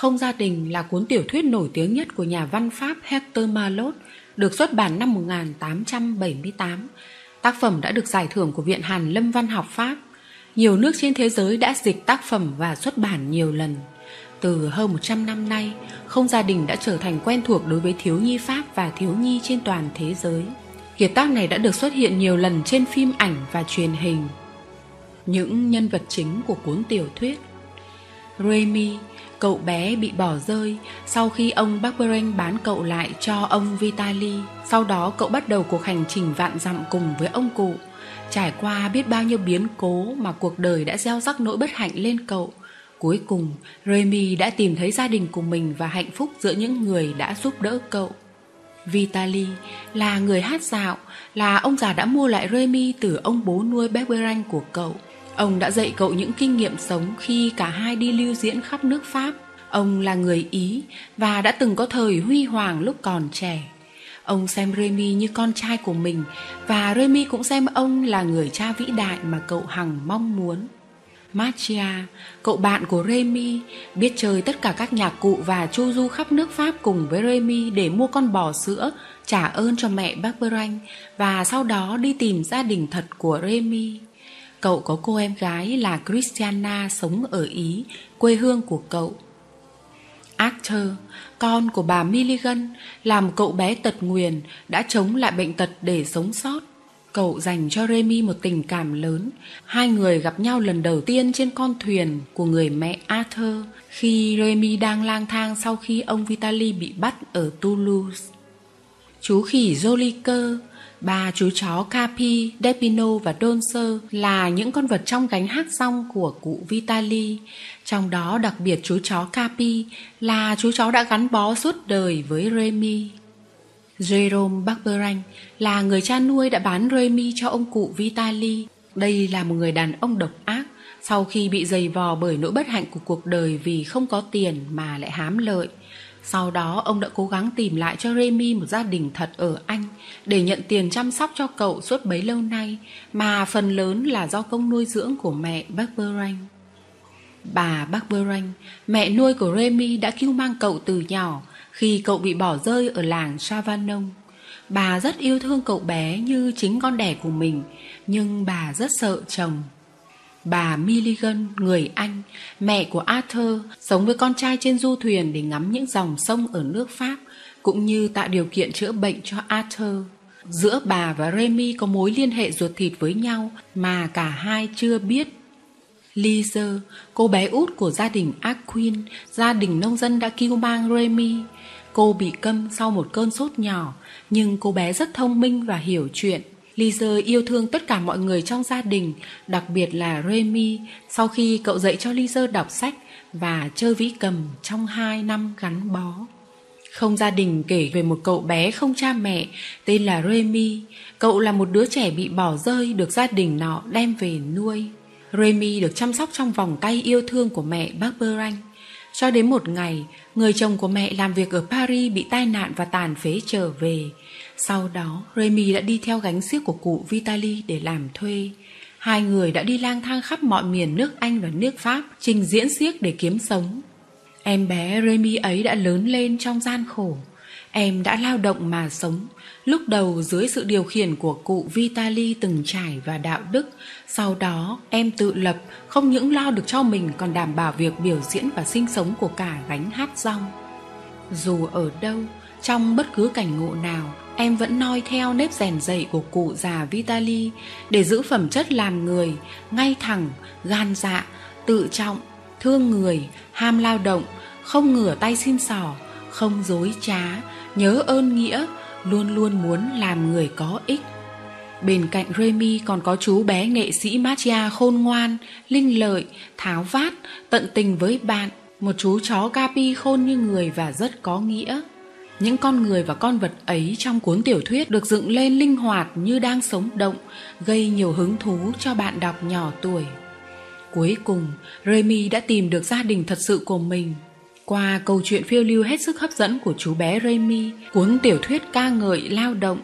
Không gia đình là cuốn tiểu thuyết nổi tiếng nhất của nhà văn Pháp Hector Malot, được xuất bản năm 1878. Tác phẩm đã được giải thưởng của Viện Hàn Lâm Văn học Pháp. Nhiều nước trên thế giới đã dịch tác phẩm và xuất bản nhiều lần. Từ hơn 100 năm nay, Không gia đình đã trở thành quen thuộc đối với thiếu nhi Pháp và thiếu nhi trên toàn thế giới. Kiệt tác này đã được xuất hiện nhiều lần trên phim ảnh và truyền hình. Những nhân vật chính của cuốn tiểu thuyết Remy, cậu bé bị bỏ rơi sau khi ông Barberin bán cậu lại cho ông Vitali. Sau đó cậu bắt đầu cuộc hành trình vạn dặm cùng với ông cụ. Trải qua biết bao nhiêu biến cố mà cuộc đời đã gieo rắc nỗi bất hạnh lên cậu. Cuối cùng, Remy đã tìm thấy gia đình của mình và hạnh phúc giữa những người đã giúp đỡ cậu. Vitali là người hát dạo, là ông già đã mua lại Remy từ ông bố nuôi Barberin của cậu. Ông đã dạy cậu những kinh nghiệm sống khi cả hai đi lưu diễn khắp nước Pháp. Ông là người Ý và đã từng có thời huy hoàng lúc còn trẻ. Ông xem Remy như con trai của mình và Remy cũng xem ông là người cha vĩ đại mà cậu hằng mong muốn. Machia, cậu bạn của Remy, biết chơi tất cả các nhạc cụ và chu du khắp nước Pháp cùng với Remy để mua con bò sữa, trả ơn cho mẹ Barberanh và sau đó đi tìm gia đình thật của Remy. Cậu có cô em gái là Christiana sống ở Ý, quê hương của cậu. Arthur, con của bà Milligan, làm cậu bé tật nguyền, đã chống lại bệnh tật để sống sót. Cậu dành cho Remy một tình cảm lớn. Hai người gặp nhau lần đầu tiên trên con thuyền của người mẹ Arthur khi Remy đang lang thang sau khi ông vitali bị bắt ở Toulouse. Chú khỉ Jolicoeur ba chú chó Capi, Depino và Donser là những con vật trong gánh hát rong của cụ Vitali. Trong đó đặc biệt chú chó Capi là chú chó đã gắn bó suốt đời với Remy. Jerome Barberin là người cha nuôi đã bán Remy cho ông cụ Vitali. Đây là một người đàn ông độc ác sau khi bị dày vò bởi nỗi bất hạnh của cuộc đời vì không có tiền mà lại hám lợi. Sau đó ông đã cố gắng tìm lại cho Remy một gia đình thật ở Anh để nhận tiền chăm sóc cho cậu suốt bấy lâu nay mà phần lớn là do công nuôi dưỡng của mẹ Barberin. Bà Barberin, mẹ nuôi của Remy đã cứu mang cậu từ nhỏ khi cậu bị bỏ rơi ở làng Savanong. Bà rất yêu thương cậu bé như chính con đẻ của mình, nhưng bà rất sợ chồng. Bà Milligan, người Anh, mẹ của Arthur, sống với con trai trên du thuyền để ngắm những dòng sông ở nước Pháp, cũng như tạo điều kiện chữa bệnh cho Arthur. Giữa bà và Remy có mối liên hệ ruột thịt với nhau mà cả hai chưa biết. Lisa, cô bé út của gia đình Aquin, gia đình nông dân đã cứu mang Remy. Cô bị câm sau một cơn sốt nhỏ, nhưng cô bé rất thông minh và hiểu chuyện. Lise yêu thương tất cả mọi người trong gia đình, đặc biệt là Remy, sau khi cậu dạy cho Lise đọc sách và chơi vĩ cầm trong hai năm gắn bó. Không gia đình kể về một cậu bé không cha mẹ tên là Remy. Cậu là một đứa trẻ bị bỏ rơi được gia đình nọ đem về nuôi. Remy được chăm sóc trong vòng tay yêu thương của mẹ Barberin. Cho đến một ngày, người chồng của mẹ làm việc ở Paris bị tai nạn và tàn phế trở về. Sau đó, Remy đã đi theo gánh xiếc của cụ Vitali để làm thuê. Hai người đã đi lang thang khắp mọi miền nước Anh và nước Pháp, trình diễn xiếc để kiếm sống. Em bé Remy ấy đã lớn lên trong gian khổ. Em đã lao động mà sống, lúc đầu dưới sự điều khiển của cụ Vitali từng trải và đạo đức. Sau đó, em tự lập, không những lo được cho mình còn đảm bảo việc biểu diễn và sinh sống của cả gánh hát rong. Dù ở đâu, trong bất cứ cảnh ngộ nào, em vẫn noi theo nếp rèn dạy của cụ già Vitali để giữ phẩm chất làm người, ngay thẳng, gan dạ, tự trọng, thương người, ham lao động, không ngửa tay xin sỏ, không dối trá, nhớ ơn nghĩa, luôn luôn muốn làm người có ích. Bên cạnh Remy còn có chú bé nghệ sĩ Matia khôn ngoan, linh lợi, tháo vát, tận tình với bạn, một chú chó Capi khôn như người và rất có nghĩa. Những con người và con vật ấy trong cuốn tiểu thuyết được dựng lên linh hoạt như đang sống động, gây nhiều hứng thú cho bạn đọc nhỏ tuổi. Cuối cùng, Remy đã tìm được gia đình thật sự của mình. Qua câu chuyện phiêu lưu hết sức hấp dẫn của chú bé Remy, cuốn tiểu thuyết ca ngợi lao động,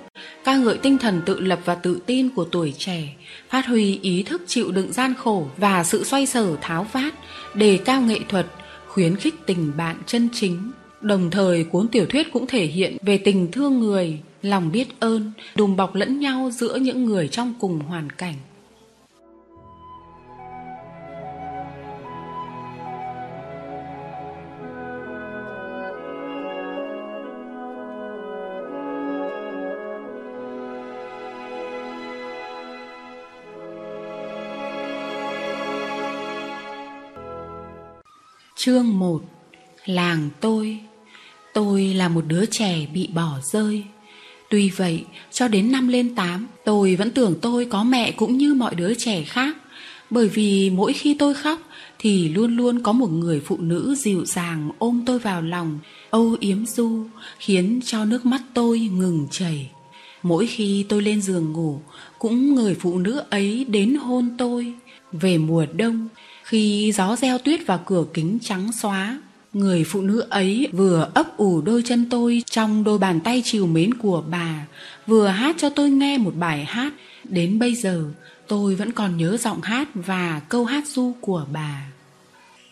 ca ngợi tinh thần tự lập và tự tin của tuổi trẻ, phát huy ý thức chịu đựng gian khổ và sự xoay sở tháo vát, đề cao nghệ thuật, khuyến khích tình bạn chân chính. Đồng thời cuốn tiểu thuyết cũng thể hiện về tình thương người, lòng biết ơn, đùm bọc lẫn nhau giữa những người trong cùng hoàn cảnh. Chương 1 Làng tôi. Tôi là một đứa trẻ bị bỏ rơi. Tuy vậy, cho đến năm lên tám, Tôi vẫn tưởng tôi có mẹ cũng như mọi đứa trẻ khác. Bởi vì mỗi khi tôi khóc Thì luôn luôn có một người phụ nữ dịu dàng ôm tôi vào lòng Âu yếm du Khiến cho nước mắt tôi ngừng chảy. Mỗi khi tôi lên giường ngủ Cũng người phụ nữ ấy đến hôn tôi. Về mùa đông khi gió reo tuyết vào cửa kính trắng xóa Người phụ nữ ấy vừa ấp ủ đôi chân tôi trong đôi bàn tay chiều mến của bà, Vừa hát cho tôi nghe một bài hát. Đến bây giờ, tôi vẫn còn nhớ giọng hát và câu hát du của bà.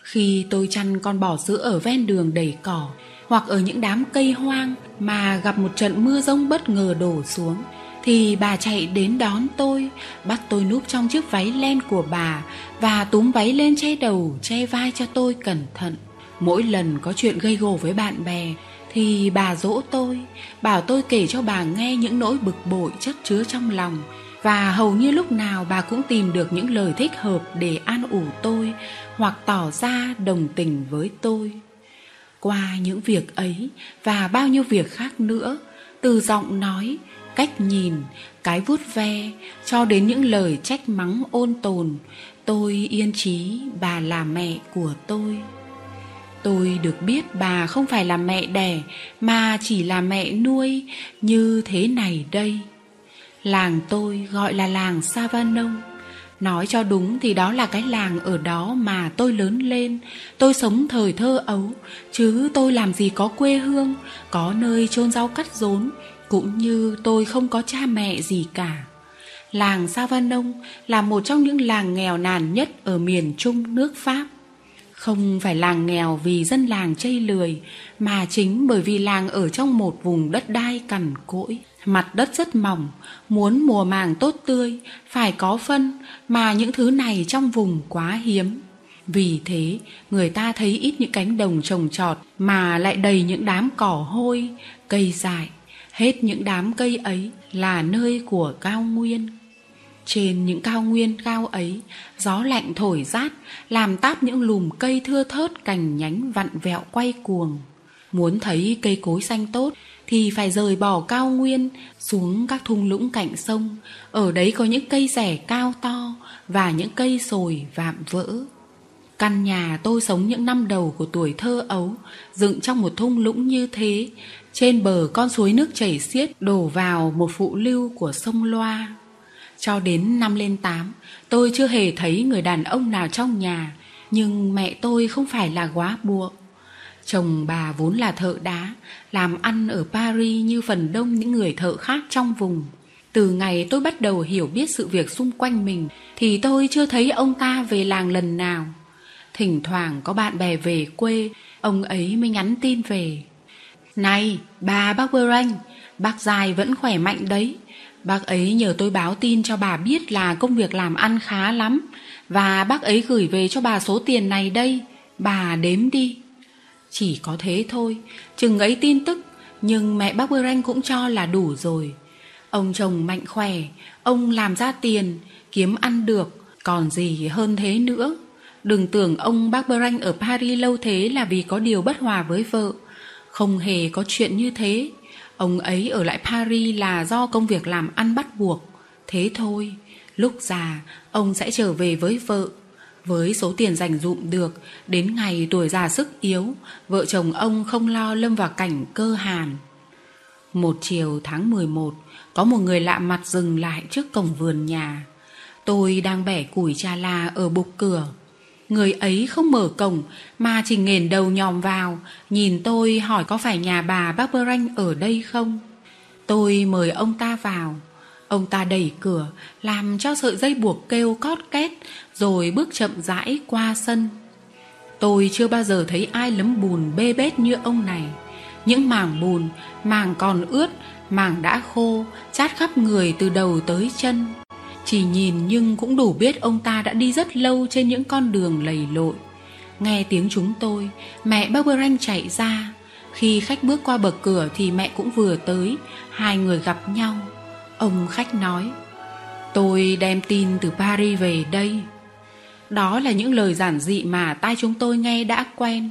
Khi tôi chăn con bò sữa ở ven đường đầy cỏ, Hoặc ở những đám cây hoang mà gặp một trận mưa rông bất ngờ đổ xuống, thì bà chạy đến đón tôi, bắt tôi núp trong chiếc váy len của bà và túm váy lên che đầu, che vai cho tôi cẩn thận mỗi lần có chuyện gây gổ với bạn bè thì bà dỗ tôi, bảo tôi kể cho bà nghe những nỗi bực bội chất chứa trong lòng. Và hầu như lúc nào bà cũng tìm được những lời thích hợp để an ủi tôi hoặc tỏ ra đồng tình với tôi. Qua những việc ấy và bao nhiêu việc khác nữa, từ giọng nói, cách nhìn, cái vuốt ve cho đến những lời trách mắng ôn tồn, tôi yên trí bà là mẹ của tôi tôi được biết bà không phải là mẹ đẻ, mà chỉ là mẹ nuôi. Như thế này đây. Làng tôi gọi là làng savanông nói cho đúng thì đó là cái làng ở đó mà tôi lớn lên. Tôi sống thời thơ ấu, chứ tôi làm gì có quê hương, có nơi chôn rau cắt rốn, cũng như tôi không có cha mẹ gì cả. Làng sa là một trong những làng nghèo nàn nhất ở miền trung nước pháp không phải làng nghèo vì dân làng chây lười, mà chính bởi vì làng ở trong một vùng đất đai cằn cỗi. Mặt đất rất mỏng, muốn mùa màng tốt tươi, phải có phân, mà những thứ này trong vùng quá hiếm. Vì thế, người ta thấy ít những cánh đồng trồng trọt mà lại đầy những đám cỏ hôi, cây dại. Hết những đám cây ấy là nơi của cao nguyên trên những cao nguyên cao ấy, gió lạnh thổi rát, làm táp những lùm cây thưa thớt cành nhánh vặn vẹo quay cuồng. Muốn thấy cây cối xanh tốt thì phải rời bỏ cao nguyên, xuống các thung lũng cạnh sông. Ở đấy có những cây rẻ cao to và những cây sồi vạm vỡ. Căn nhà tôi sống những năm đầu của tuổi thơ ấu, dựng trong một thung lũng như thế. Trên bờ con suối nước chảy xiết đổ vào một phụ lưu của sông Loa. Cho đến năm lên tám, tôi chưa hề thấy người đàn ông nào trong nhà, nhưng mẹ tôi không phải là quá buộc. Chồng bà vốn là thợ đá, làm ăn ở Paris như phần đông những người thợ khác trong vùng. Từ ngày tôi bắt đầu hiểu biết sự việc xung quanh mình, thì tôi chưa thấy ông ta về làng lần nào. Thỉnh thoảng có bạn bè về quê, ông ấy mới nhắn tin về. Này, bà bác Bơ Ranh, bác dài vẫn khỏe mạnh đấy. Bác ấy nhờ tôi báo tin cho bà biết là công việc làm ăn khá lắm và bác ấy gửi về cho bà số tiền này đây, bà đếm đi. Chỉ có thế thôi, chừng ấy tin tức, nhưng mẹ bác Bơ Ranh cũng cho là đủ rồi. Ông chồng mạnh khỏe, ông làm ra tiền, kiếm ăn được, còn gì hơn thế nữa. Đừng tưởng ông bác Bơ Ranh ở Paris lâu thế là vì có điều bất hòa với vợ. Không hề có chuyện như thế Ông ấy ở lại Paris là do công việc làm ăn bắt buộc. Thế thôi, Lúc già, ông sẽ trở về với vợ. Với số tiền dành dụm được, Đến ngày tuổi già sức yếu, Vợ chồng ông không lo lâm vào cảnh cơ hàn. Một chiều tháng 11 Có một người lạ mặt dừng lại trước cổng vườn nhà. Tôi đang bẻ củi cha la ở bục cửa. Người ấy không mở cổng mà chỉ nghền đầu nhòm vào, nhìn tôi hỏi có phải nhà bà bác Bơ Ranh ở đây không? Tôi mời ông ta vào. Ông ta đẩy cửa, làm cho sợi dây buộc kêu cót két, rồi bước chậm rãi qua sân. Tôi chưa bao giờ thấy ai lấm bùn bê bết như ông này. Những mảng bùn, mảng còn ướt, mảng đã khô, chát khắp người từ đầu tới chân. Chỉ nhìn nhưng cũng đủ biết ông ta đã đi rất lâu trên những con đường lầy lội. Nghe tiếng chúng tôi, mẹ Barberanh chạy ra. Khi khách bước qua bậc cửa thì mẹ cũng vừa tới, hai người gặp nhau. Ông khách nói, tôi đem tin từ Paris về đây. Đó là những lời giản dị mà tai chúng tôi nghe đã quen,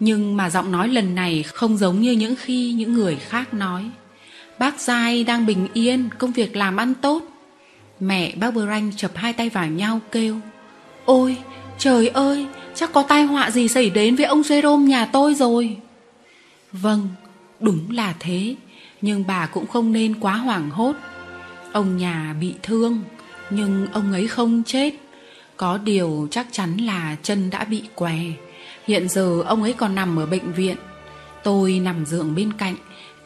nhưng mà giọng nói lần này không giống như những khi những người khác nói. Bác Giai đang bình yên, công việc làm ăn tốt. Mẹ bác Branh chập hai tay vào nhau kêu Ôi, trời ơi, chắc có tai họa gì xảy đến với ông Jerome nhà tôi rồi. Vâng, đúng là thế, nhưng bà cũng không nên quá hoảng hốt. Ông nhà bị thương, nhưng ông ấy không chết. Có điều chắc chắn là chân đã bị què. Hiện giờ ông ấy còn nằm ở bệnh viện. Tôi nằm giường bên cạnh,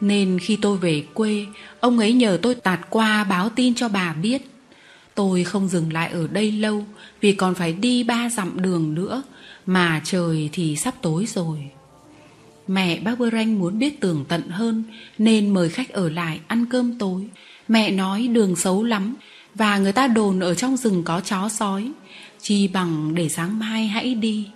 nên khi tôi về quê, ông ấy nhờ tôi tạt qua báo tin cho bà biết. Tôi không dừng lại ở đây lâu vì còn phải đi ba dặm đường nữa, mà trời thì sắp tối rồi. Mẹ bác Bơ Ranh muốn biết tường tận hơn nên mời khách ở lại ăn cơm tối. Mẹ nói đường xấu lắm và người ta đồn ở trong rừng có chó sói. Chi bằng để sáng mai hãy đi.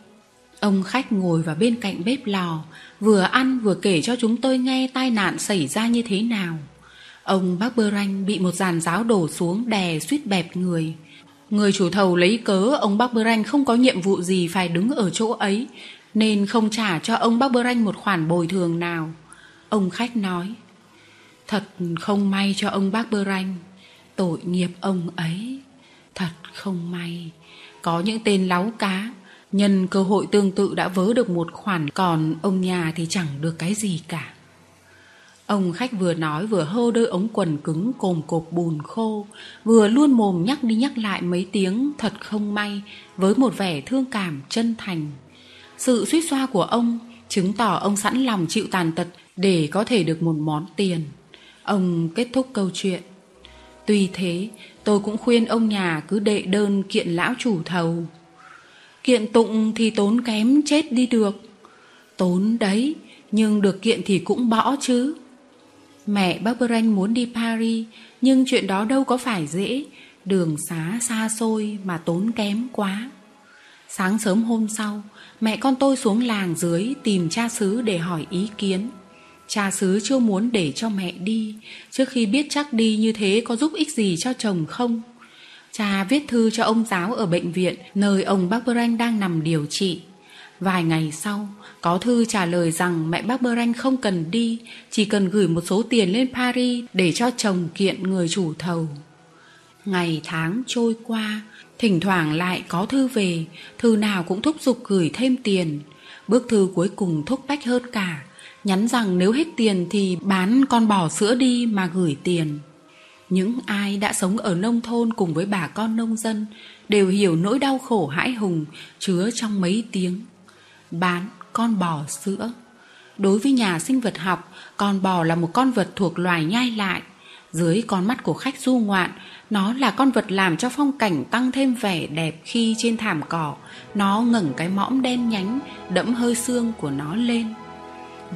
Ông khách ngồi vào bên cạnh bếp lò, vừa ăn vừa kể cho chúng tôi nghe tai nạn xảy ra như thế nào. Ông bác Bơ Ranh bị một dàn giáo đổ xuống đè suýt bẹp người. Người chủ thầu lấy cớ ông bác Bơ Ranh không có nhiệm vụ gì phải đứng ở chỗ ấy, nên không trả cho ông bác Bơ Ranh một khoản bồi thường nào. Ông khách nói, thật không may cho ông bác Bơ Ranh, tội nghiệp ông ấy, thật không may. Có những tên láo cá, nhân cơ hội tương tự đã vớ được một khoản, còn ông nhà thì chẳng được cái gì cả. Ông khách vừa nói vừa hơ đôi ống quần cứng cồm cộp bùn khô, vừa luôn mồm nhắc đi nhắc lại mấy tiếng thật không may với một vẻ thương cảm chân thành. Sự suýt xoa của ông chứng tỏ ông sẵn lòng chịu tàn tật để có thể được một món tiền. Ông kết thúc câu chuyện. Tuy thế, tôi cũng khuyên ông nhà cứ đệ đơn kiện lão chủ thầu. Kiện tụng thì tốn kém chết đi được. Tốn đấy, nhưng được kiện thì cũng bỏ chứ. Mẹ bác muốn đi Paris, nhưng chuyện đó đâu có phải dễ, đường xá xa xôi mà tốn kém quá. Sáng sớm hôm sau, mẹ con tôi xuống làng dưới tìm cha xứ để hỏi ý kiến. Cha xứ chưa muốn để cho mẹ đi, trước khi biết chắc đi như thế có giúp ích gì cho chồng không. Cha viết thư cho ông giáo ở bệnh viện nơi ông bác đang nằm điều trị. Vài ngày sau, có thư trả lời rằng mẹ bác Bơ không cần đi, chỉ cần gửi một số tiền lên Paris để cho chồng kiện người chủ thầu. Ngày tháng trôi qua, thỉnh thoảng lại có thư về, thư nào cũng thúc giục gửi thêm tiền. Bức thư cuối cùng thúc bách hơn cả, nhắn rằng nếu hết tiền thì bán con bò sữa đi mà gửi tiền. Những ai đã sống ở nông thôn cùng với bà con nông dân đều hiểu nỗi đau khổ hãi hùng chứa trong mấy tiếng. Bán con bò sữa. Đối với nhà sinh vật học, con bò là một con vật thuộc loài nhai lại. Dưới con mắt của khách du ngoạn, nó là con vật làm cho phong cảnh tăng thêm vẻ đẹp khi trên thảm cỏ, nó ngẩng cái mõm đen nhánh, đẫm hơi xương của nó lên.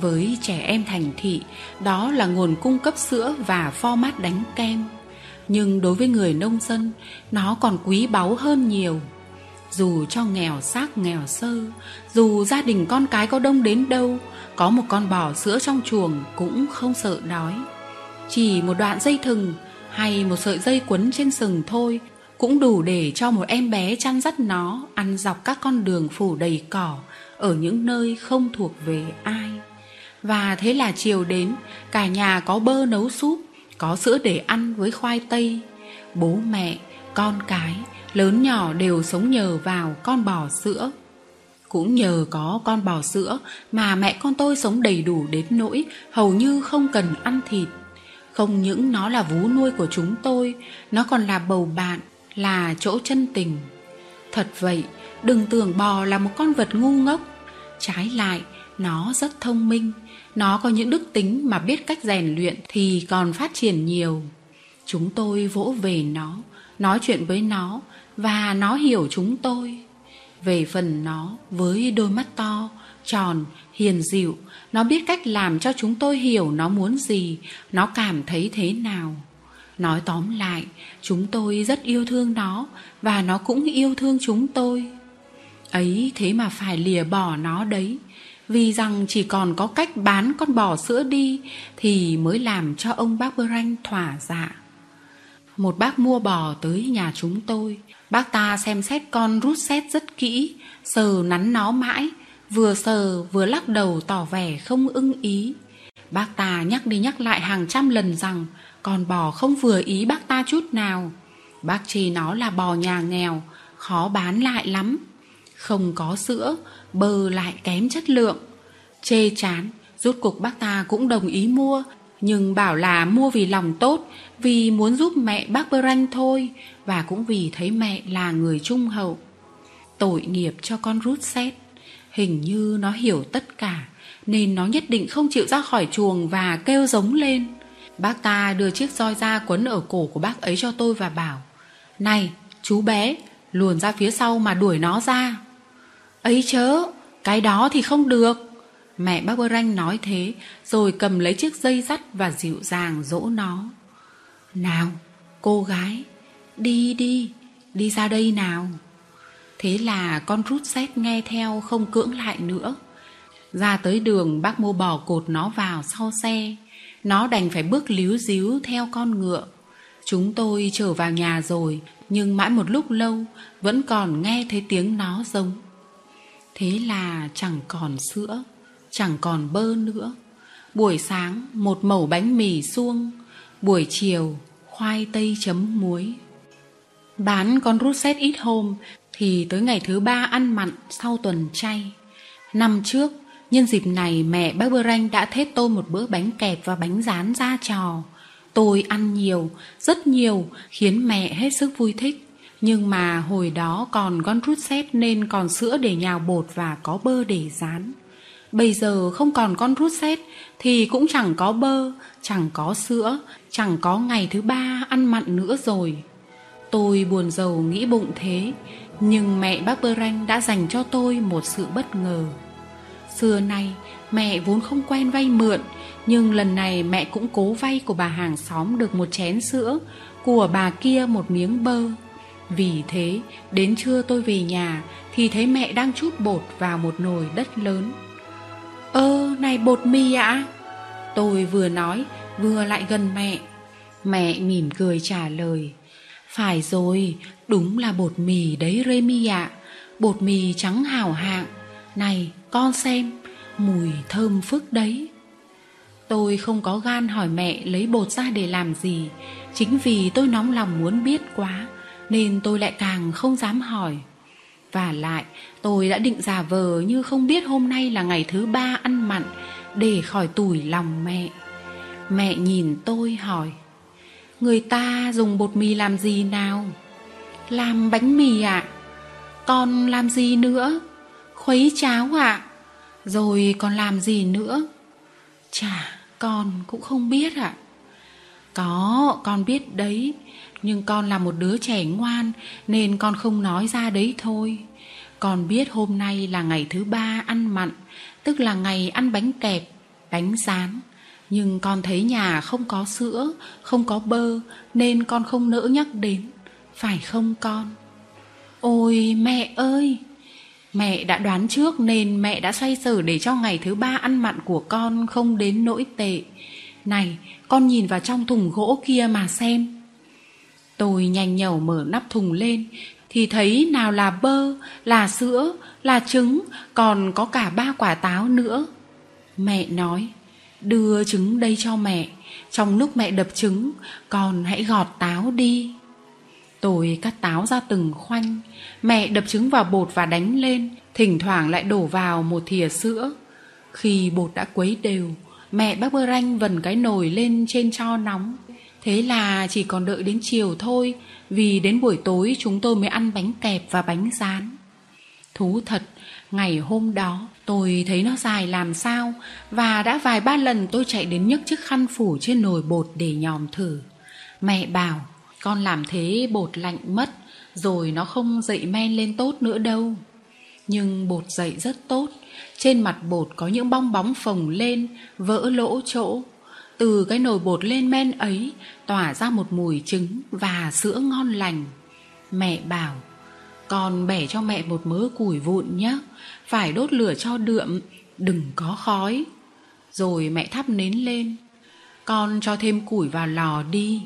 Với trẻ em thành thị, đó là nguồn cung cấp sữa và format đánh kem. Nhưng đối với người nông dân, nó còn quý báu hơn nhiều dù cho nghèo xác nghèo sơ, dù gia đình con cái có đông đến đâu, có một con bò sữa trong chuồng cũng không sợ đói. Chỉ một đoạn dây thừng hay một sợi dây quấn trên sừng thôi cũng đủ để cho một em bé chăn dắt nó ăn dọc các con đường phủ đầy cỏ ở những nơi không thuộc về ai. Và thế là chiều đến, cả nhà có bơ nấu súp, có sữa để ăn với khoai tây. Bố mẹ con cái lớn nhỏ đều sống nhờ vào con bò sữa. Cũng nhờ có con bò sữa mà mẹ con tôi sống đầy đủ đến nỗi hầu như không cần ăn thịt. Không những nó là vú nuôi của chúng tôi, nó còn là bầu bạn, là chỗ chân tình. Thật vậy, đừng tưởng bò là một con vật ngu ngốc. Trái lại, nó rất thông minh, nó có những đức tính mà biết cách rèn luyện thì còn phát triển nhiều. Chúng tôi vỗ về nó, nói chuyện với nó và nó hiểu chúng tôi Về phần nó, với đôi mắt to, tròn, hiền dịu, nó biết cách làm cho chúng tôi hiểu nó muốn gì, nó cảm thấy thế nào. Nói tóm lại, chúng tôi rất yêu thương nó và nó cũng yêu thương chúng tôi. Ấy thế mà phải lìa bỏ nó đấy, vì rằng chỉ còn có cách bán con bò sữa đi thì mới làm cho ông bác Bơ thỏa dạ. Một bác mua bò tới nhà chúng tôi, bác ta xem xét con rút xét rất kỹ, sờ nắn nó mãi, vừa sờ vừa lắc đầu tỏ vẻ không ưng ý. Bác ta nhắc đi nhắc lại hàng trăm lần rằng con bò không vừa ý bác ta chút nào. Bác chê nó là bò nhà nghèo, khó bán lại lắm. Không có sữa, bơ lại kém chất lượng. Chê chán, rút cục bác ta cũng đồng ý mua, nhưng bảo là mua vì lòng tốt, vì muốn giúp mẹ bác Bơ Ranh thôi, và cũng vì thấy mẹ là người trung hậu. Tội nghiệp cho con rút xét. Hình như nó hiểu tất cả, nên nó nhất định không chịu ra khỏi chuồng và kêu giống lên. Bác ta đưa chiếc roi ra quấn ở cổ của bác ấy cho tôi và bảo Này, chú bé, luồn ra phía sau mà đuổi nó ra. Ấy chớ, cái đó thì không được. Mẹ bác Bơ Ranh nói thế, rồi cầm lấy chiếc dây dắt và dịu dàng dỗ nó. Nào, cô gái, đi đi, đi ra đây nào. Thế là con rút xét nghe theo không cưỡng lại nữa. Ra tới đường bác mua bò cột nó vào sau xe. Nó đành phải bước líu díu theo con ngựa. Chúng tôi trở vào nhà rồi, nhưng mãi một lúc lâu vẫn còn nghe thấy tiếng nó giống. Thế là chẳng còn sữa, chẳng còn bơ nữa. Buổi sáng một mẩu bánh mì suông, buổi chiều khoai tây chấm muối. Bán con rút xét ít hôm thì tới ngày thứ ba ăn mặn sau tuần chay. Năm trước, nhân dịp này mẹ bác Bơ Ranh đã thết tôi một bữa bánh kẹp và bánh rán ra trò. Tôi ăn nhiều, rất nhiều, khiến mẹ hết sức vui thích. Nhưng mà hồi đó còn con rút xét nên còn sữa để nhào bột và có bơ để rán. Bây giờ không còn con rút xét thì cũng chẳng có bơ, chẳng có sữa, chẳng có ngày thứ ba ăn mặn nữa rồi. Tôi buồn giàu nghĩ bụng thế, nhưng mẹ bác Bơ Ranh đã dành cho tôi một sự bất ngờ. Xưa nay, mẹ vốn không quen vay mượn, nhưng lần này mẹ cũng cố vay của bà hàng xóm được một chén sữa, của bà kia một miếng bơ. Vì thế, đến trưa tôi về nhà thì thấy mẹ đang chút bột vào một nồi đất lớn. Ơ, này bột mì ạ? Tôi vừa nói, vừa lại gần mẹ. Mẹ mỉm cười trả lời. Phải rồi, đúng là bột mì đấy Remy ạ. Bột mì trắng hảo hạng. Này, con xem, mùi thơm phức đấy. Tôi không có gan hỏi mẹ lấy bột ra để làm gì, chính vì tôi nóng lòng muốn biết quá, nên tôi lại càng không dám hỏi. Và lại, tôi đã định giả vờ như không biết hôm nay là ngày thứ ba ăn mặn để khỏi tủi lòng mẹ. Mẹ nhìn tôi hỏi, người ta dùng bột mì làm gì nào? Làm bánh mì ạ. À? Còn làm gì nữa? Khuấy cháo ạ. À? Rồi còn làm gì nữa? Chà, con cũng không biết ạ. À. Có, con biết đấy, nhưng con là một đứa trẻ ngoan nên con không nói ra đấy thôi. Con biết hôm nay là ngày thứ ba ăn mặn, tức là ngày ăn bánh kẹp, bánh rán. Nhưng con thấy nhà không có sữa, không có bơ nên con không nỡ nhắc đến. Phải không con? Ôi mẹ ơi! Mẹ đã đoán trước nên mẹ đã xoay sở để cho ngày thứ ba ăn mặn của con không đến nỗi tệ. Này, con nhìn vào trong thùng gỗ kia mà xem. Tôi nhanh nhẩu mở nắp thùng lên thì thấy nào là bơ, là sữa, là trứng, còn có cả ba quả táo nữa. Mẹ nói, đưa trứng đây cho mẹ, trong lúc mẹ đập trứng, con hãy gọt táo đi. Tôi cắt táo ra từng khoanh, mẹ đập trứng vào bột và đánh lên, thỉnh thoảng lại đổ vào một thìa sữa. Khi bột đã quấy đều, mẹ bác bơ ranh vần cái nồi lên trên cho nóng. Thế là chỉ còn đợi đến chiều thôi, vì đến buổi tối chúng tôi mới ăn bánh kẹp và bánh rán. Thú thật, ngày hôm đó tôi thấy nó dài làm sao và đã vài ba lần tôi chạy đến nhấc chiếc khăn phủ trên nồi bột để nhòm thử. Mẹ bảo, con làm thế bột lạnh mất, rồi nó không dậy men lên tốt nữa đâu. Nhưng bột dậy rất tốt, trên mặt bột có những bong bóng phồng lên, vỡ lỗ chỗ. Từ cái nồi bột lên men ấy tỏa ra một mùi trứng và sữa ngon lành. Mẹ bảo, con bẻ cho mẹ một mớ củi vụn nhé, phải đốt lửa cho đượm, đừng có khói. Rồi mẹ thắp nến lên, con cho thêm củi vào lò đi.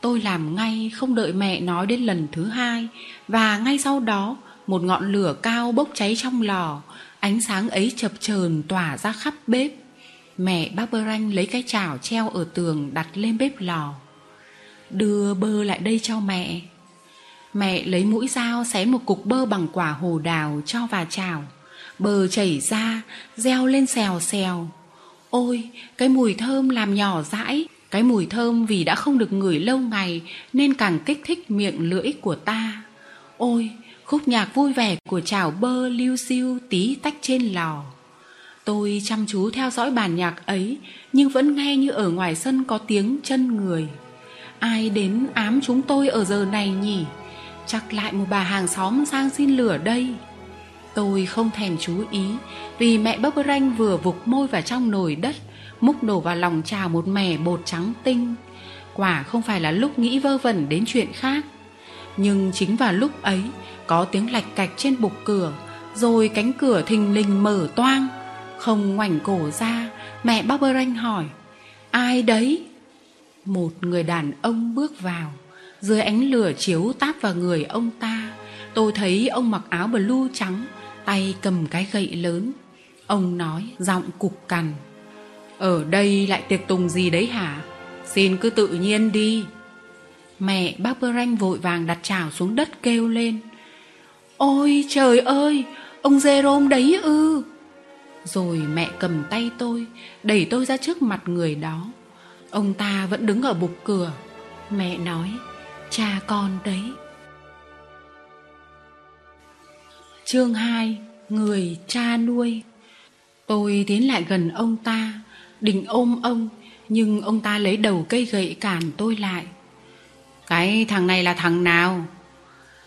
Tôi làm ngay không đợi mẹ nói đến lần thứ hai Và ngay sau đó một ngọn lửa cao bốc cháy trong lò Ánh sáng ấy chập chờn tỏa ra khắp bếp Mẹ bác Bơ Ranh lấy cái chảo treo ở tường đặt lên bếp lò. Đưa bơ lại đây cho mẹ. Mẹ lấy mũi dao xé một cục bơ bằng quả hồ đào cho vào chảo. Bơ chảy ra, reo lên xèo xèo. Ôi, cái mùi thơm làm nhỏ dãi. Cái mùi thơm vì đã không được ngửi lâu ngày nên càng kích thích miệng lưỡi của ta. Ôi, khúc nhạc vui vẻ của chảo bơ lưu siêu tí tách trên lò. Tôi chăm chú theo dõi bản nhạc ấy, nhưng vẫn nghe như ở ngoài sân có tiếng chân người. Ai đến ám chúng tôi ở giờ này nhỉ? Chắc lại một bà hàng xóm sang xin lửa đây. Tôi không thèm chú ý, vì mẹ bấp ranh vừa vục môi vào trong nồi đất, múc đổ vào lòng trào một mẻ bột trắng tinh quả không phải là lúc nghĩ vơ vẩn đến chuyện khác nhưng chính vào lúc ấy, có tiếng lạch cạch trên bục cửa, rồi cánh cửa thình lình mở toang không ngoảnh cổ ra, mẹ Barberanh hỏi, ai đấy? Một người đàn ông bước vào, dưới ánh lửa chiếu táp vào người ông ta. Tôi thấy ông mặc áo blue trắng, tay cầm cái gậy lớn. Ông nói giọng cục cằn, ở đây lại tiệc tùng gì đấy hả? Xin cứ tự nhiên đi. Mẹ bác Bơ Ranh vội vàng đặt chảo xuống đất kêu lên, Ôi trời ơi, Ông Jerome đấy ư? Rồi mẹ cầm tay tôi, Đẩy tôi ra trước mặt người đó. Ông ta vẫn đứng ở bục cửa. Mẹ nói, Cha con đấy. Chương 2 Người cha nuôi. Tôi tiến lại gần ông ta, định ôm ông, nhưng ông ta lấy đầu cây gậy cản tôi lại. Cái thằng này là thằng nào?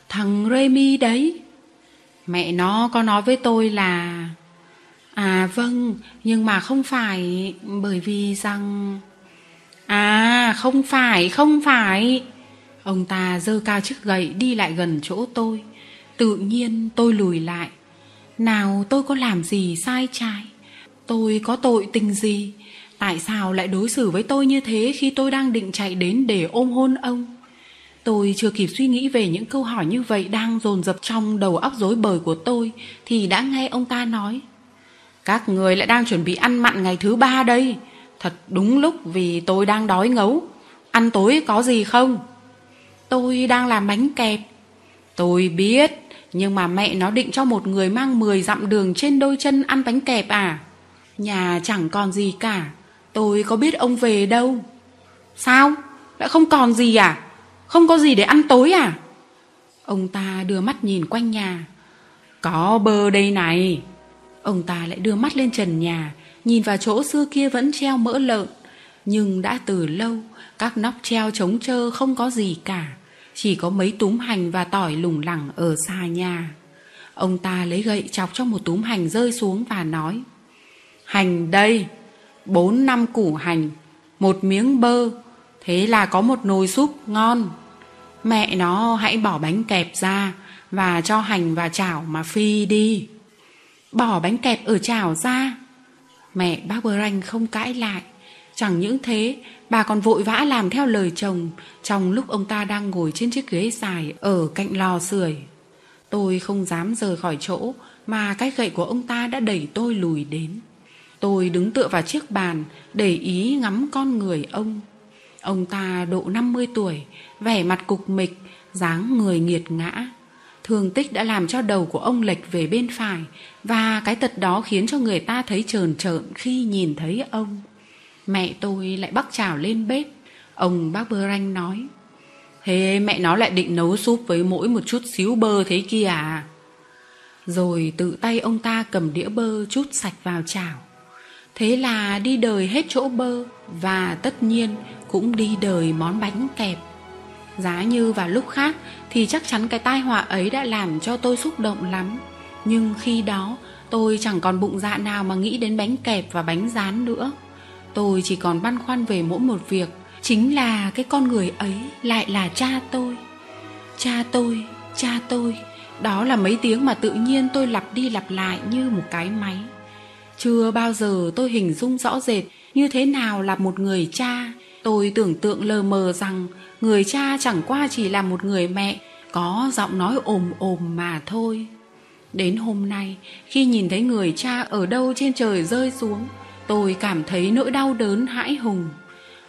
Thằng remy đấy. Mẹ nó có nói với tôi là à vâng nhưng mà không phải bởi vì rằng à không phải không phải. Ông ta giơ cao chiếc gậy đi lại gần chỗ tôi. Tự nhiên tôi lùi lại. Nào, tôi có làm gì sai trái tôi có tội tình gì? Tại sao lại đối xử với tôi như thế khi tôi đang định chạy đến để ôm hôn ông? Tôi chưa kịp suy nghĩ về những câu hỏi như vậy đang dồn dập trong đầu óc rối bời của tôi thì đã nghe ông ta nói. Các người lại đang chuẩn bị ăn mặn ngày thứ ba đây. Thật đúng lúc vì tôi đang đói ngấu. Ăn tối có gì không? Tôi đang làm bánh kẹp. Tôi biết, nhưng mà mẹ nó định cho một người mang 10 dặm đường trên đôi chân ăn bánh kẹp à? Nhà chẳng còn gì cả Tôi có biết ông về đâu Sao Đã không còn gì à Không có gì để ăn tối à Ông ta đưa mắt nhìn quanh nhà Có bơ đây này Ông ta lại đưa mắt lên trần nhà Nhìn vào chỗ xưa kia vẫn treo mỡ lợn Nhưng đã từ lâu Các nóc treo trống trơ không có gì cả Chỉ có mấy túm hành và tỏi lủng lẳng ở xa nhà Ông ta lấy gậy chọc trong một túm hành rơi xuống và nói Hành đây bốn năm củ hành, một miếng bơ, thế là có một nồi súp ngon. Mẹ nó hãy bỏ bánh kẹp ra và cho hành và chảo mà phi đi. Bỏ bánh kẹp ở chảo ra. Mẹ bác Bơ Ranh không cãi lại. Chẳng những thế, bà còn vội vã làm theo lời chồng trong lúc ông ta đang ngồi trên chiếc ghế dài ở cạnh lò sưởi. Tôi không dám rời khỏi chỗ mà cái gậy của ông ta đã đẩy tôi lùi đến. Tôi đứng tựa vào chiếc bàn Để ý ngắm con người ông Ông ta độ 50 tuổi Vẻ mặt cục mịch dáng người nghiệt ngã Thương tích đã làm cho đầu của ông lệch về bên phải, Và cái tật đó khiến cho người ta thấy trờn trợn khi nhìn thấy ông. Mẹ tôi lại bắt chảo lên bếp. Ông bác Bơ Ranh nói Thế mẹ nó lại định nấu súp với mỗi một chút xíu bơ thế kia à? Rồi tự tay ông ta cầm đĩa bơ chút sạch vào chảo. Thế là đi đời hết chỗ bơ, Và tất nhiên cũng đi đời món bánh kẹp. Giá như vào lúc khác thì chắc chắn cái tai họa ấy đã làm cho tôi xúc động lắm Nhưng khi đó tôi chẳng còn bụng dạ nào mà nghĩ đến bánh kẹp và bánh rán nữa. Tôi chỉ còn băn khoăn về mỗi một việc, chính là cái con người ấy lại là cha tôi. Cha tôi, cha tôi, đó là mấy tiếng mà tự nhiên tôi lặp đi lặp lại như một cái máy. Chưa bao giờ tôi hình dung rõ rệt như thế nào là một người cha. Tôi tưởng tượng lờ mờ rằng người cha chẳng qua chỉ là một người mẹ có giọng nói ồm ồm mà thôi. Đến hôm nay, khi nhìn thấy người cha ở đâu trên trời rơi xuống, tôi cảm thấy nỗi đau đớn hãi hùng.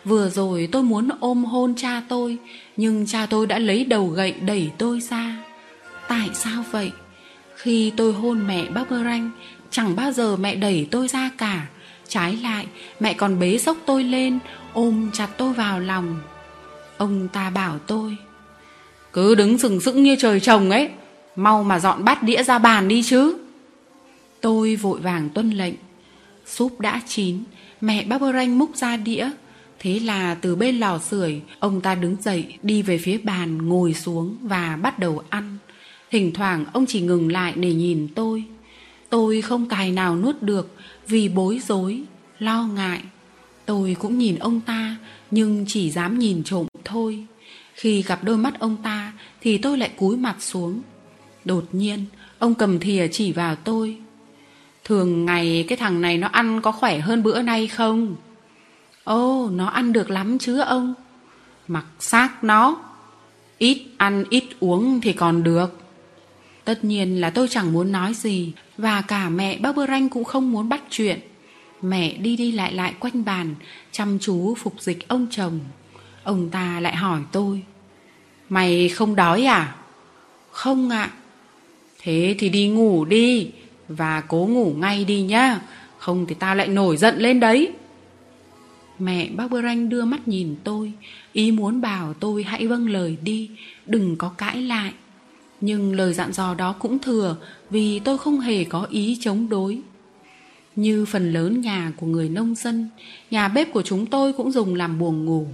Vừa rồi tôi muốn ôm hôn cha tôi, nhưng cha tôi đã lấy đầu gậy đẩy tôi ra. Tại sao vậy? Khi tôi hôn mẹ Barbara, Ranh, chẳng bao giờ mẹ đẩy tôi ra cả. Trái lại, mẹ còn bế dốc tôi lên, ôm chặt tôi vào lòng. Ông ta bảo tôi, cứ đứng sừng sững như trời trồng ấy, mau mà dọn bát đĩa ra bàn đi chứ. Tôi vội vàng tuân lệnh. Súp đã chín, mẹ bác Ranh múc ra đĩa. Thế là từ bên lò sưởi, ông ta đứng dậy, đi về phía bàn, ngồi xuống và bắt đầu ăn. Thỉnh thoảng ông chỉ ngừng lại để nhìn tôi. Tôi không tài nào nuốt được vì bối rối, lo ngại. Tôi cũng nhìn ông ta nhưng chỉ dám nhìn trộm thôi. Khi gặp đôi mắt ông ta thì tôi lại cúi mặt xuống. Đột nhiên, ông cầm thìa chỉ vào tôi. Thường ngày cái thằng này nó ăn có khỏe hơn bữa nay không? Ồ, nó ăn được lắm chứ ông. Mặc xác nó. Ít ăn ít uống thì còn được. Tất nhiên là tôi chẳng muốn nói gì và cả mẹ bác Bơ Ranh cũng không muốn bắt chuyện. Mẹ đi đi lại lại quanh bàn, Chăm chú phục dịch ông chồng. Ông ta lại hỏi tôi, Mày không đói à? Không ạ. Thế thì đi ngủ đi Và cố ngủ ngay đi nhá, Không thì tao lại nổi giận lên đấy. Mẹ bác Bơ Ranh đưa mắt nhìn tôi, Ý muốn bảo tôi hãy vâng lời đi, Đừng có cãi lại nhưng lời dặn dò đó cũng thừa vì tôi không hề có ý chống đối. Như phần lớn nhà của người nông dân, nhà bếp của chúng tôi cũng dùng làm buồng ngủ.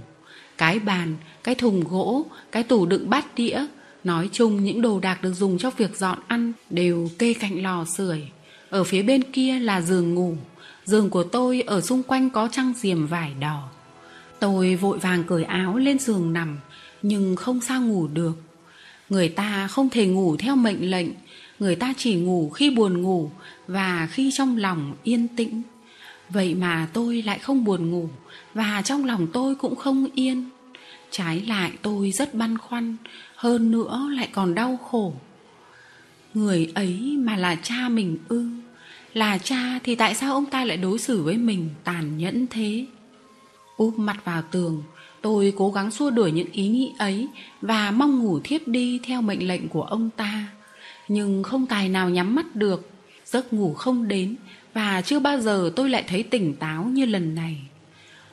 Cái bàn, cái thùng gỗ, cái tủ đựng bát đĩa, nói chung những đồ đạc được dùng cho việc dọn ăn đều kê cạnh lò sưởi. Ở phía bên kia là giường ngủ, giường của tôi ở xung quanh có trăng diềm vải đỏ. Tôi vội vàng cởi áo lên giường nằm, nhưng không sao ngủ được người ta không thể ngủ theo mệnh lệnh. Người ta chỉ ngủ khi buồn ngủ và khi trong lòng yên tĩnh. Vậy mà tôi lại không buồn ngủ và trong lòng tôi cũng không yên. Trái lại, tôi rất băn khoăn, hơn nữa lại còn đau khổ. Người ấy mà là cha mình ư? Là cha thì tại sao ông ta lại đối xử với mình tàn nhẫn thế? Úp mặt vào tường Tôi cố gắng xua đuổi những ý nghĩ ấy và mong ngủ thiếp đi theo mệnh lệnh của ông ta. Nhưng không tài nào nhắm mắt được, giấc ngủ không đến và chưa bao giờ tôi lại thấy tỉnh táo như lần này.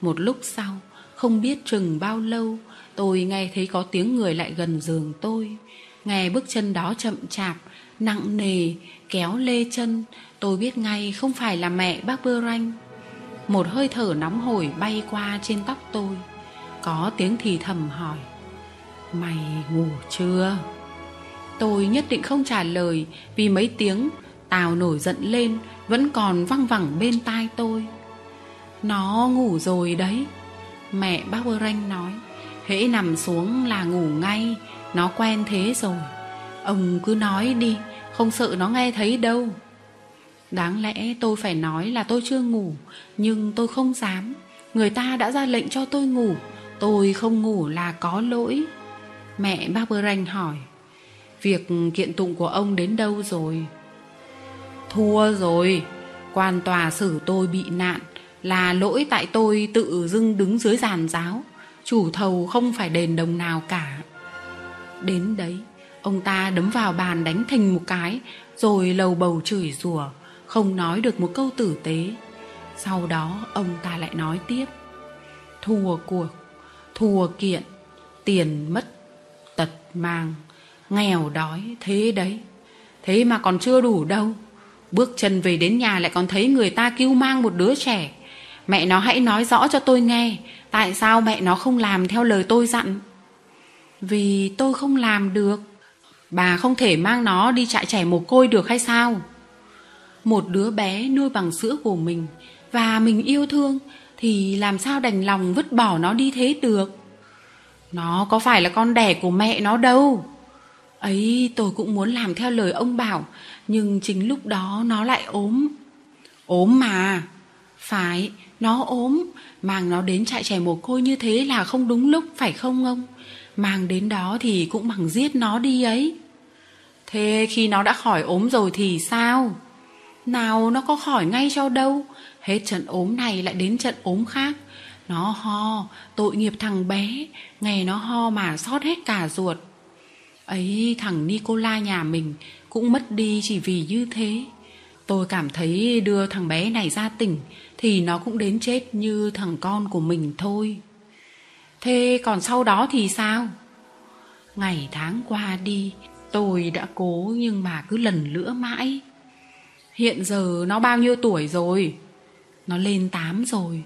Một lúc sau, không biết chừng bao lâu, tôi nghe thấy có tiếng người lại gần giường tôi. Nghe bước chân đó chậm chạp, nặng nề, kéo lê chân, tôi biết ngay không phải là mẹ bác Bơ Ranh. Một hơi thở nóng hổi bay qua trên tóc tôi có tiếng thì thầm hỏi, mày ngủ chưa? Tôi nhất định không trả lời vì mấy tiếng tào nổi giận lên vẫn còn văng vẳng bên tai tôi. Nó ngủ rồi đấy, mẹ bác bơ ranh nói. Hễ nằm xuống là ngủ ngay, nó quen thế rồi. Ông cứ nói đi, không sợ nó nghe thấy đâu. Đáng lẽ tôi phải nói là tôi chưa ngủ, nhưng tôi không dám. Người ta đã ra lệnh cho tôi ngủ Tôi không ngủ là có lỗi. Mẹ bác Bơ Ranh hỏi, Việc kiện tụng của ông đến đâu rồi? Thua rồi. Quan tòa xử tôi bị nạn Là lỗi tại tôi tự dưng đứng dưới giàn giáo. Chủ thầu không phải đền đồng nào cả. Đến đấy, Ông ta đấm vào bàn đánh thình một cái, Rồi lầu bầu chửi rủa, Không nói được một câu tử tế. Sau đó, ông ta lại nói tiếp, Thua cuộc thua kiện, tiền mất, tật mang. Nghèo đói thế đấy. Thế mà còn chưa đủ đâu. Bước chân về đến nhà lại còn thấy người ta kêu mang một đứa trẻ. Mẹ nó hãy nói rõ cho tôi nghe, tại sao mẹ nó không làm theo lời tôi dặn? Vì tôi không làm được. Bà không thể mang nó đi trại trẻ mồ côi được hay sao? Một đứa bé nuôi bằng sữa của mình, và mình yêu thương thì làm sao đành lòng vứt bỏ nó đi thế được? Nó có phải là con đẻ của mẹ nó đâu. Ấy tôi cũng muốn làm theo lời ông bảo Nhưng chính lúc đó nó lại ốm Ốm mà Phải, nó ốm Mang nó đến trại trẻ mồ côi như thế là không đúng lúc phải không ông Mang đến đó thì cũng bằng giết nó đi ấy Thế khi nó đã khỏi ốm rồi thì sao? Nào nó có khỏi ngay cho đâu Hết trận ốm này lại đến trận ốm khác Nó ho, tội nghiệp thằng bé Nghe nó ho mà sót hết cả ruột Ấy thằng Nicola nhà mình cũng mất đi chỉ vì như thế. Tôi cảm thấy đưa thằng bé này ra tỉnh thì nó cũng đến chết như thằng con của mình thôi. Thế còn sau đó thì sao? Ngày tháng qua đi, tôi đã cố nhưng mà cứ lần nữa mãi. Hiện giờ nó bao nhiêu tuổi rồi? Nó lên 8 rồi.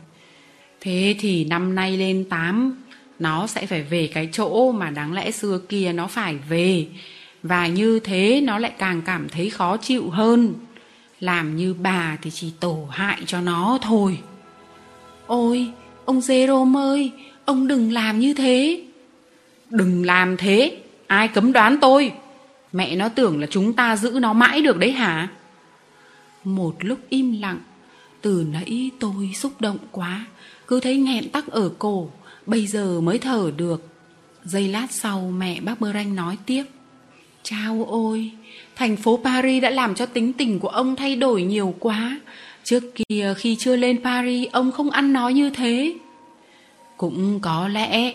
Thế thì năm nay lên 8 nó sẽ phải về cái chỗ mà đáng lẽ xưa kia nó phải về. Và như thế nó lại càng cảm thấy khó chịu hơn. Làm như bà thì chỉ tổ hại cho nó thôi. Ôi, ông Jerome ơi, ông đừng làm như thế. Đừng làm thế, ai cấm đoán tôi? Mẹ nó tưởng là chúng ta giữ nó mãi được đấy hả? Một lúc im lặng từ nãy tôi xúc động quá, cứ thấy nghẹn tắc ở cổ, Bây giờ mới thở được. Giây lát sau mẹ bác Bơ Ranh nói tiếp, Chao ôi, Thành phố Paris đã làm cho tính tình của ông thay đổi nhiều quá. Trước kia khi chưa lên Paris, Ông không ăn nói như thế. Cũng có lẽ,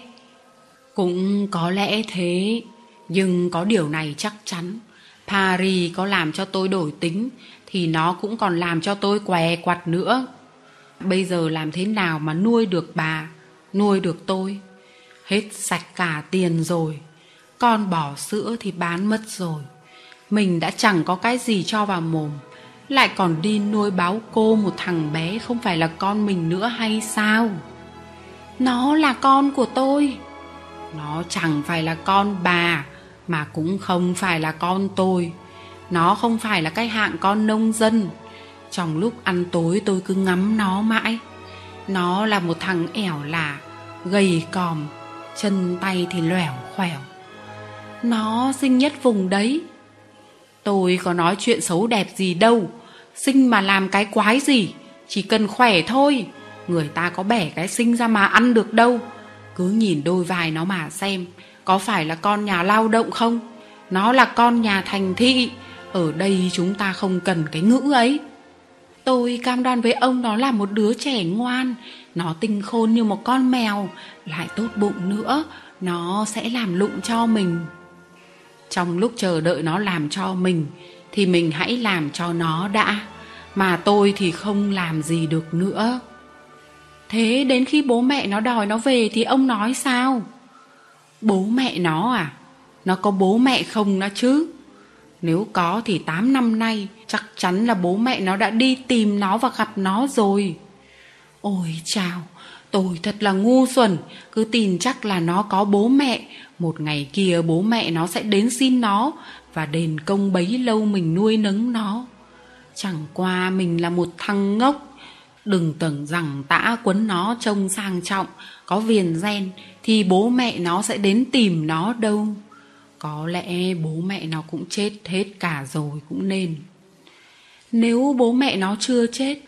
Cũng có lẽ thế, Nhưng có điều này chắc chắn. Paris có làm cho tôi đổi tính thì nó cũng còn làm cho tôi què quặt nữa. Bây giờ làm thế nào mà nuôi được bà, nuôi được tôi? Hết sạch cả tiền rồi, con bỏ sữa thì bán mất rồi. Mình đã chẳng có cái gì cho vào mồm, lại còn đi nuôi báo cô một thằng bé không phải là con mình nữa hay sao? Nó là con của tôi. Nó chẳng phải là con bà, mà cũng không phải là con tôi nó không phải là cái hạng con nông dân. Trong lúc ăn tối tôi cứ ngắm nó mãi. Nó là một thằng ẻo lả gầy còm, chân tay thì lẻo khỏeo nó sinh nhất vùng đấy. Tôi có nói chuyện xấu đẹp gì đâu. Sinh mà làm cái quái gì? Chỉ cần khỏe thôi. Người ta có bẻ cái sinh ra mà ăn được đâu. Cứ nhìn đôi vai nó mà xem, có phải là con nhà lao động không? Nó là con nhà thành thị ở đây chúng ta không cần cái ngữ ấy. Tôi cam đoan với ông nó là một đứa trẻ ngoan. Nó tinh khôn như một con mèo, Lại tốt bụng nữa. Nó sẽ làm lụng cho mình. Trong lúc chờ đợi nó làm cho mình, Thì mình hãy làm cho nó đã. Mà tôi thì không làm gì được nữa. Thế đến khi bố mẹ nó đòi nó về Thì ông nói sao? Bố mẹ nó à? Nó có bố mẹ không nó chứ? Nếu có thì 8 năm nay chắc chắn là bố mẹ nó đã đi tìm nó và gặp nó rồi. Ôi chào, tôi thật là ngu xuẩn, cứ tin chắc là nó có bố mẹ. Một ngày kia bố mẹ nó sẽ đến xin nó và đền công bấy lâu mình nuôi nấng nó. Chẳng qua mình là một thằng ngốc. Đừng tưởng rằng tã quấn nó trông sang trọng, có viền gen thì bố mẹ nó sẽ đến tìm nó đâu. Có lẽ bố mẹ nó cũng chết hết cả rồi cũng nên. Nếu bố mẹ nó chưa chết,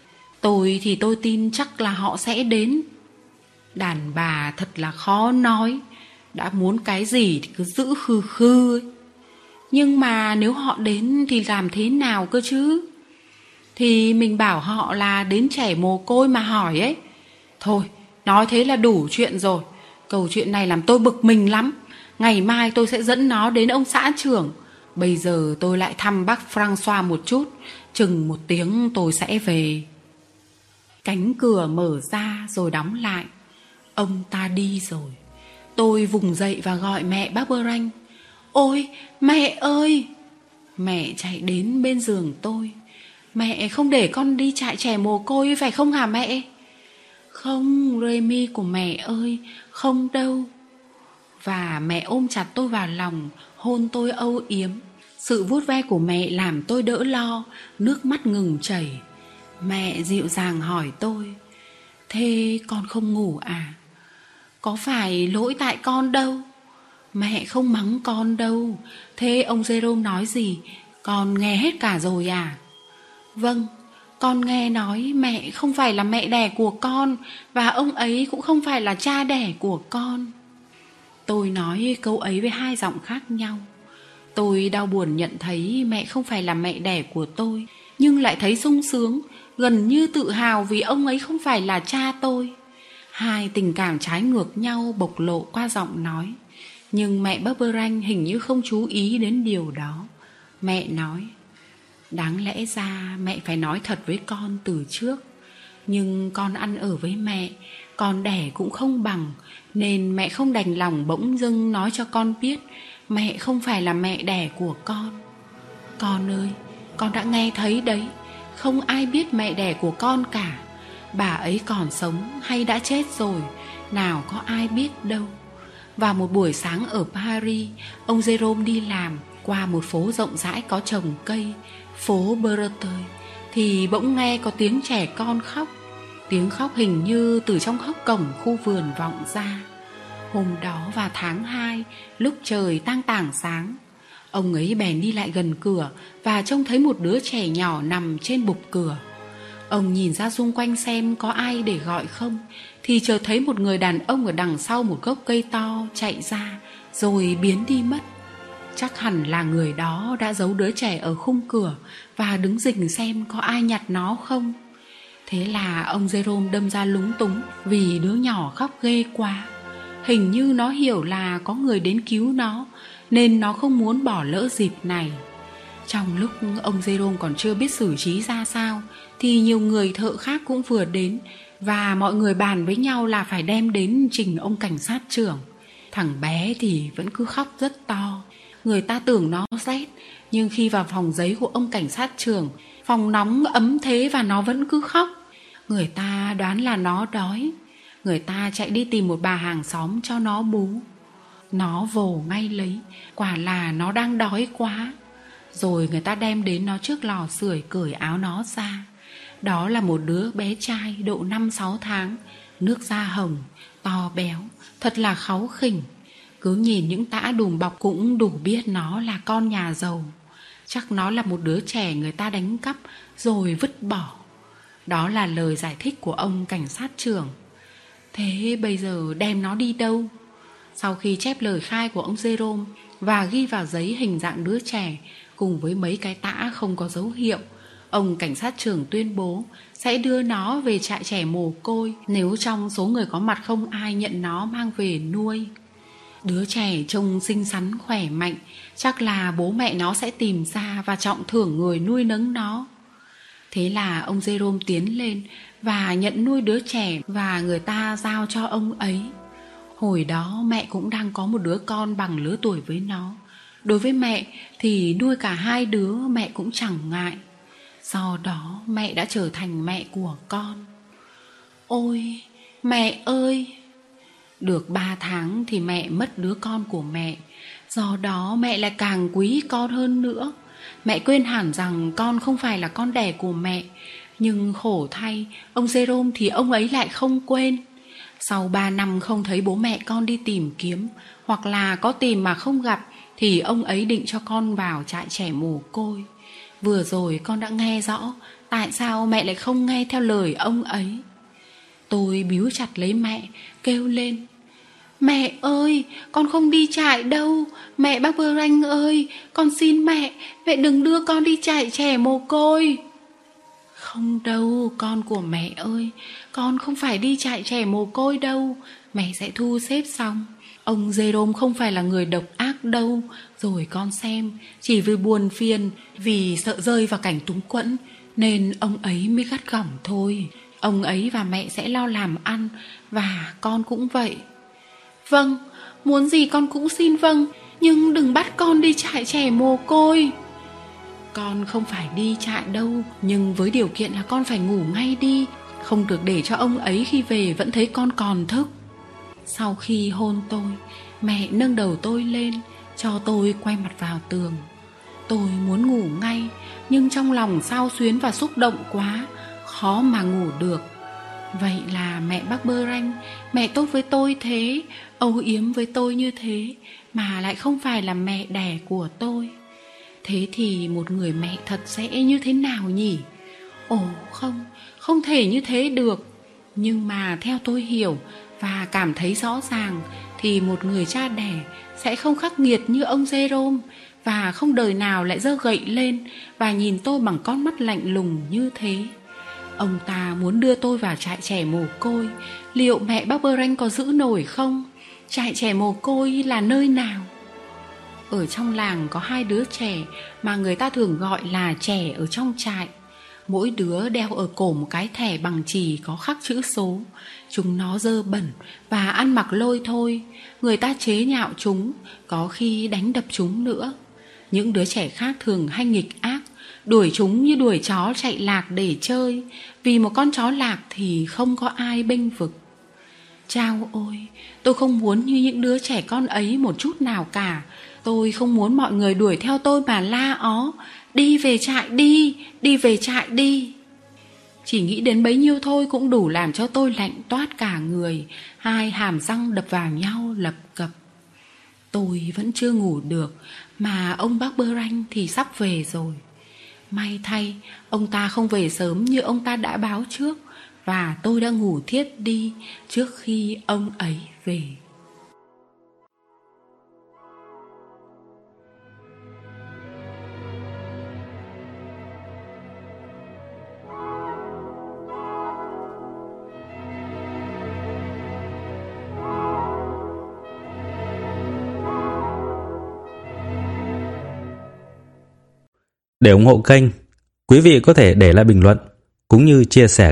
Tôi thì tôi tin chắc là họ sẽ đến. Đàn bà thật là khó nói, Đã muốn cái gì thì cứ giữ khư khư. Ấy. Nhưng mà nếu họ đến thì làm thế nào cơ chứ? Thì mình bảo họ là đến trẻ mồ côi mà hỏi ấy. Thôi, nói thế là đủ chuyện rồi, Câu chuyện này làm tôi bực mình lắm. Ngày mai tôi sẽ dẫn nó đến ông xã trưởng. Bây giờ tôi lại thăm bác Francois một chút. Chừng một tiếng tôi sẽ về. Cánh cửa mở ra rồi đóng lại. Ông ta đi rồi. Tôi vùng dậy và gọi mẹ bác Bơ Ranh Ôi, mẹ ơi! Mẹ chạy đến bên giường tôi. Mẹ không để con đi trại trẻ mồ côi, phải không hả mẹ? Không, Remy của mẹ ơi, Không đâu và mẹ ôm chặt tôi vào lòng, hôn tôi âu yếm. Sự vuốt ve của mẹ làm tôi đỡ lo, nước mắt ngừng chảy. Mẹ dịu dàng hỏi tôi, thế con không ngủ à? Có phải lỗi tại con đâu? Mẹ không mắng con đâu. Thế ông Jerome nói gì? Con nghe hết cả rồi à? Vâng, con nghe nói mẹ không phải là mẹ đẻ của con và ông ấy cũng không phải là cha đẻ của con. Tôi nói câu ấy với hai giọng khác nhau. Tôi đau buồn nhận thấy mẹ không phải là mẹ đẻ của tôi, nhưng lại thấy sung sướng, gần như tự hào vì ông ấy không phải là cha tôi. Hai tình cảm trái ngược nhau bộc lộ qua giọng nói. Nhưng mẹ Barberanh hình như không chú ý đến điều đó. Mẹ nói, đáng lẽ ra mẹ phải nói thật với con từ trước. Nhưng con ăn ở với mẹ, con đẻ cũng không bằng, nên mẹ không đành lòng bỗng dưng nói cho con biết mẹ không phải là mẹ đẻ của con. Con ơi, con đã nghe thấy đấy, không ai biết mẹ đẻ của con cả. Bà ấy còn sống hay đã chết rồi, nào có ai biết đâu. và một buổi sáng ở Paris, ông Jerome đi làm qua một phố rộng rãi có trồng cây, phố Breteuil, thì bỗng nghe có tiếng trẻ con khóc. Tiếng khóc hình như từ trong hốc cổng khu vườn vọng ra. Hôm đó vào tháng 2, lúc trời tang tảng sáng, ông ấy bèn đi lại gần cửa và trông thấy một đứa trẻ nhỏ nằm trên bục cửa. Ông nhìn ra xung quanh xem có ai để gọi không Thì chợt thấy một người đàn ông ở đằng sau một gốc cây to chạy ra Rồi biến đi mất Chắc hẳn là người đó đã giấu đứa trẻ ở khung cửa Và đứng rình xem có ai nhặt nó không Thế là ông Jerome đâm ra lúng túng Vì đứa nhỏ khóc ghê quá Hình như nó hiểu là có người đến cứu nó Nên nó không muốn bỏ lỡ dịp này trong lúc ông Jerome còn chưa biết xử trí ra sao thì nhiều người thợ khác cũng vừa đến và mọi người bàn với nhau là phải đem đến trình ông cảnh sát trưởng. Thằng bé thì vẫn cứ khóc rất to. Người ta tưởng nó rét, nhưng khi vào phòng giấy của ông cảnh sát trưởng, phòng nóng ấm thế và nó vẫn cứ khóc. Người ta đoán là nó đói. Người ta chạy đi tìm một bà hàng xóm cho nó bú. Nó vồ ngay lấy, quả là nó đang đói quá. Rồi người ta đem đến nó trước lò sưởi cởi áo nó ra Đó là một đứa bé trai độ 5-6 tháng Nước da hồng, to béo, thật là kháu khỉnh Cứ nhìn những tã đùm bọc cũng đủ biết nó là con nhà giàu Chắc nó là một đứa trẻ người ta đánh cắp rồi vứt bỏ. Đó là lời giải thích của ông cảnh sát trưởng. Thế bây giờ đem nó đi đâu? Sau khi chép lời khai của ông Jerome và ghi vào giấy hình dạng đứa trẻ cùng với mấy cái tã không có dấu hiệu, ông cảnh sát trưởng tuyên bố sẽ đưa nó về trại trẻ mồ côi nếu trong số người có mặt không ai nhận nó mang về nuôi đứa trẻ trông xinh xắn khỏe mạnh chắc là bố mẹ nó sẽ tìm ra và trọng thưởng người nuôi nấng nó thế là ông jerome tiến lên và nhận nuôi đứa trẻ và người ta giao cho ông ấy hồi đó mẹ cũng đang có một đứa con bằng lứa tuổi với nó Đối với mẹ thì nuôi cả hai đứa mẹ cũng chẳng ngại. Do đó mẹ đã trở thành mẹ của con. Ôi, mẹ ơi! Được ba tháng thì mẹ mất đứa con của mẹ. Do đó mẹ lại càng quý con hơn nữa. Mẹ quên hẳn rằng con không phải là con đẻ của mẹ. Nhưng khổ thay, ông Jerome thì ông ấy lại không quên. Sau ba năm không thấy bố mẹ con đi tìm kiếm, hoặc là có tìm mà không gặp, thì ông ấy định cho con vào trại trẻ mồ côi vừa rồi con đã nghe rõ tại sao mẹ lại không nghe theo lời ông ấy tôi biếu chặt lấy mẹ kêu lên mẹ ơi, con không đi trại đâu. Mẹ bác bơ ranh ơi, con xin mẹ mẹ đừng đưa con đi trại trẻ mồ côi. Không đâu, con của mẹ ơi, con không phải đi trại trẻ mồ côi đâu. Mẹ sẽ thu xếp xong. Ông Jerome không phải là người độc ác đâu. Rồi con xem, Chỉ vì buồn phiền, Vì sợ rơi vào cảnh túng quẫn, Nên ông ấy mới gắt gỏng thôi. Ông ấy và mẹ sẽ lo làm ăn, Và con cũng vậy. Vâng Muốn gì con cũng xin vâng Nhưng đừng bắt con đi trại trẻ mồ côi. Con không phải đi trại đâu, Nhưng với điều kiện là con phải ngủ ngay đi. Không được để cho ông ấy khi về Vẫn thấy con còn thức. Sau khi hôn tôi, Mẹ nâng đầu tôi lên, Cho tôi quay mặt vào tường. Tôi muốn ngủ ngay, Nhưng trong lòng sao xuyến và xúc động quá, Khó mà ngủ được. Vậy là mẹ bác Bơ Ranh, Mẹ tốt với tôi thế. Âu yếm với tôi như thế Mà lại không phải là mẹ đẻ của tôi Thế thì một người mẹ thật sẽ như thế nào nhỉ? Ồ không, không thể như thế được Nhưng mà theo tôi hiểu và cảm thấy rõ ràng Thì một người cha đẻ sẽ không khắc nghiệt như ông Jerome Và không đời nào lại giơ gậy lên Và nhìn tôi bằng con mắt lạnh lùng như thế Ông ta muốn đưa tôi vào trại trẻ mồ côi Liệu mẹ bác Bơ Ranh có giữ nổi không? Trại trẻ mồ côi là nơi nào? Ở trong làng có hai đứa trẻ Mà người ta thường gọi là trẻ ở trong trại. Mỗi đứa đeo ở cổ một cái thẻ bằng chì có khắc chữ số. Chúng nó dơ bẩn và ăn mặc lôi thôi. Người ta chế nhạo chúng, Có khi đánh đập chúng nữa. Những đứa trẻ khác thường hay nghịch ác, Đuổi chúng như đuổi chó chạy lạc để chơi. Vì một con chó lạc thì không có ai bênh vực. Chao ôi, Tôi không muốn như những đứa trẻ con ấy một chút nào cả. Tôi không muốn mọi người đuổi theo tôi mà la ó. Đi về trại đi Đi về trại đi. Chỉ nghĩ đến bấy nhiêu thôi cũng đủ làm cho tôi lạnh toát cả người. Hai hàm răng đập vào nhau lập cập. Tôi vẫn chưa ngủ được, Mà ông bác Bơ Ranh thì sắp về rồi. May thay, Ông ta không về sớm như ông ta đã báo trước. Và tôi đã ngủ thiết đi Trước khi ông ấy về. Để ủng hộ kênh, quý vị có thể để lại bình luận cũng như chia sẻ